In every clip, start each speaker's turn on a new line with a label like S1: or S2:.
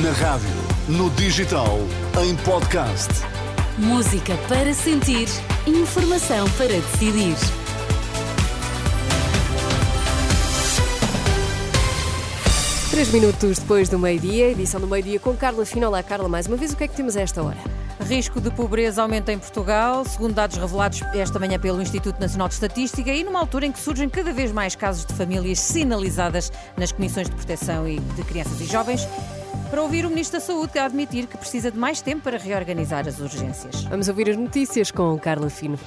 S1: Na rádio, no digital, em podcast.
S2: Música para sentir, informação para decidir.
S3: Três minutos depois do meio-dia, edição do meio-dia com Carla Fino. Olá, Carla, mais uma vez, o que é que temos a esta hora?
S4: Risco de pobreza aumenta em Portugal, segundo dados revelados esta manhã pelo Instituto Nacional de Estatística, e numa altura em que surgem cada vez mais casos de famílias sinalizadas nas comissões de proteção e de crianças e jovens. Para ouvir o Ministro da Saúde a admitir que precisa de mais tempo para reorganizar as urgências.
S3: Vamos ouvir as notícias com Carla Fino.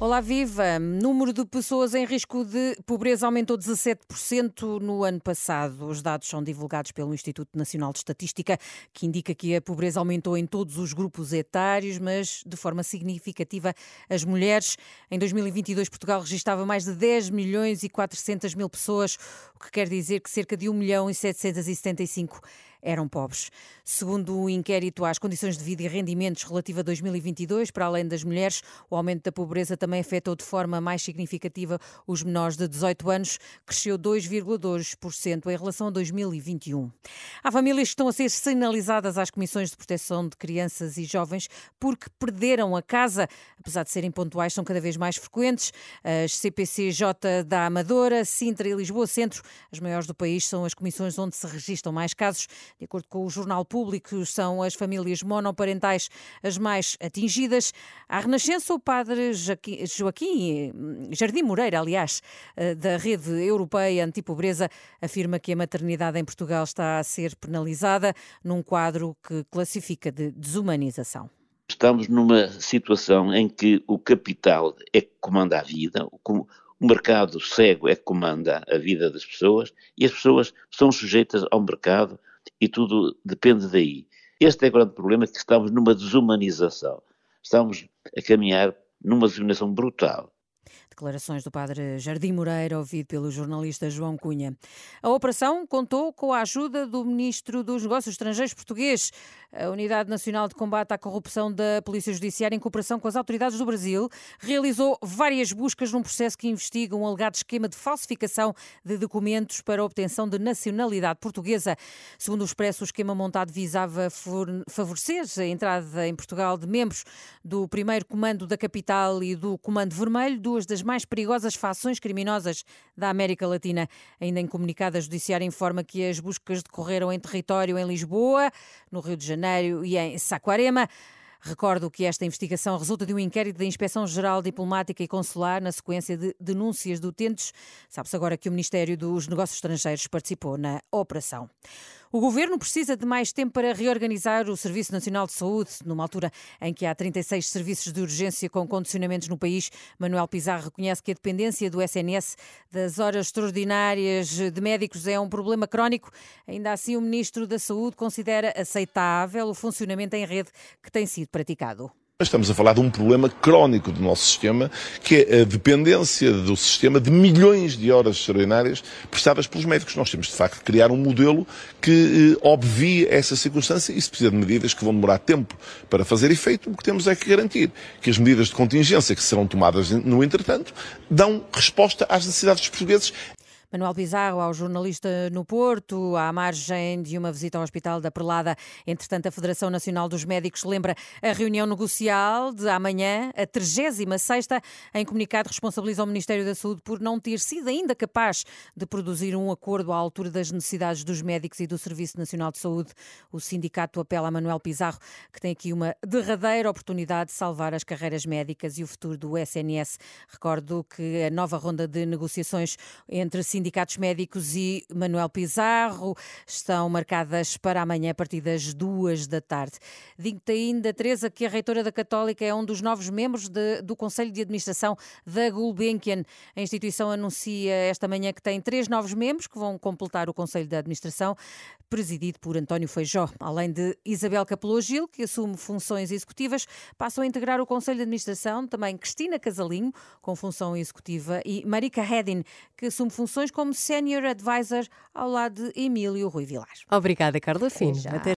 S4: Olá, viva! Número de pessoas em risco de pobreza aumentou 17% no ano passado. Os dados são divulgados pelo Instituto Nacional de Estatística, que indica que a pobreza aumentou em todos os grupos etários, mas de forma significativa as mulheres. Em 2022, Portugal registrava mais de 10 milhões e 400 mil pessoas, o que quer dizer que cerca de 1 milhão e 775 eram pobres. Segundo o um inquérito às condições de vida e rendimentos relativo a 2022, para além das mulheres, o aumento da pobreza também afetou de forma mais significativa os menores de 18 anos, cresceu 2,2% em relação a 2021. Há famílias que estão a ser sinalizadas às comissões de proteção de crianças e jovens porque perderam a casa, apesar de serem pontuais, são cada vez mais frequentes. As CPCJ da Amadora, Sintra e Lisboa Centro, as maiores do país, são as comissões onde se registram mais casos. De acordo com o Jornal Público, são as famílias monoparentais as mais atingidas. À Renascença, o padre Joaquim Jardim Moreira, aliás, eh, da Rede Europeia Antipobreza, afirma que a maternidade em Portugal está a ser penalizada num quadro que classifica de desumanização.
S5: Estamos numa situação em que o capital é que comanda a vida, o mercado cego é que comanda a vida das pessoas e as pessoas são sujeitas ao mercado e tudo depende daí. Este é o grande problema, que estamos numa desumanização. Estamos a caminhar numa desumanização brutal.
S4: Declarações do padre Jardim Moreira, ouvido pelo jornalista João Cunha. A operação contou com a ajuda do ministro dos Negócios Estrangeiros português. A Unidade Nacional de Combate à Corrupção da Polícia Judiciária, em cooperação com as autoridades do Brasil, realizou várias buscas num processo que investiga um alegado esquema de falsificação de documentos para obtenção de nacionalidade portuguesa. Segundo o Expresso, o esquema montado visava favorecer a entrada em Portugal de membros do primeiro comando da capital e do Comando Vermelho, duas das mais perigosas fações criminosas da América Latina. Ainda em comunicado, a Judiciária informa que as buscas decorreram em território em Lisboa, no Rio de Janeiro e em Saquarema. Recordo que esta investigação resulta de um inquérito da Inspeção-Geral Diplomática e Consular na sequência de denúncias de utentes. Sabe-se agora que o Ministério dos Negócios Estrangeiros participou na operação. O governo precisa de mais tempo para reorganizar o Serviço Nacional de Saúde, numa altura em que há 36 serviços de urgência com condicionamentos no país. Manuel Pizarro reconhece que a dependência do SNS das horas extraordinárias de médicos é um problema crónico. Ainda assim, o ministro da Saúde considera aceitável o funcionamento em rede que tem sido praticado.
S6: Estamos a falar de um problema crónico do nosso sistema, que é a dependência do sistema de milhões de horas extraordinárias prestadas pelos médicos. Nós temos, de facto, de criar um modelo que eh, obvie essa circunstância e se precisa de medidas que vão demorar tempo para fazer efeito, o que temos é que garantir que as medidas de contingência que serão tomadas no entretanto dão resposta às necessidades dos portugueses.
S4: Manuel Pizarro, ao jornalista no Porto, à margem de uma visita ao Hospital da Prelada. Entretanto, a Federação Nacional dos Médicos lembra a reunião negocial de amanhã, a 36 em comunicado responsabiliza o Ministério da Saúde por não ter sido ainda capaz de produzir um acordo à altura das necessidades dos médicos e do Serviço Nacional de Saúde. O sindicato apela a Manuel Pizarro, que tem aqui uma derradeira oportunidade de salvar as carreiras médicas e o futuro do SNS. Recordo que a nova ronda de negociações entre sindicatos sindicatos médicos e Manuel Pizarro estão marcadas para amanhã a partir das duas da tarde. Digo-te ainda, Teresa, que a reitora da Católica é um dos novos membros de, do Conselho de Administração da Gulbenkian. A instituição anuncia esta manhã que tem três novos membros que vão completar o Conselho de Administração, presidido por António Feijó. Além de Isabel Capelou Gil, que assume funções executivas, passam a integrar o Conselho de Administração também Cristina Casalinho, com função executiva, e Marika Hedin, que assume funções como Senior Advisor ao lado de Emílio Rui Vilar.
S3: Obrigada, Carla Fino. Até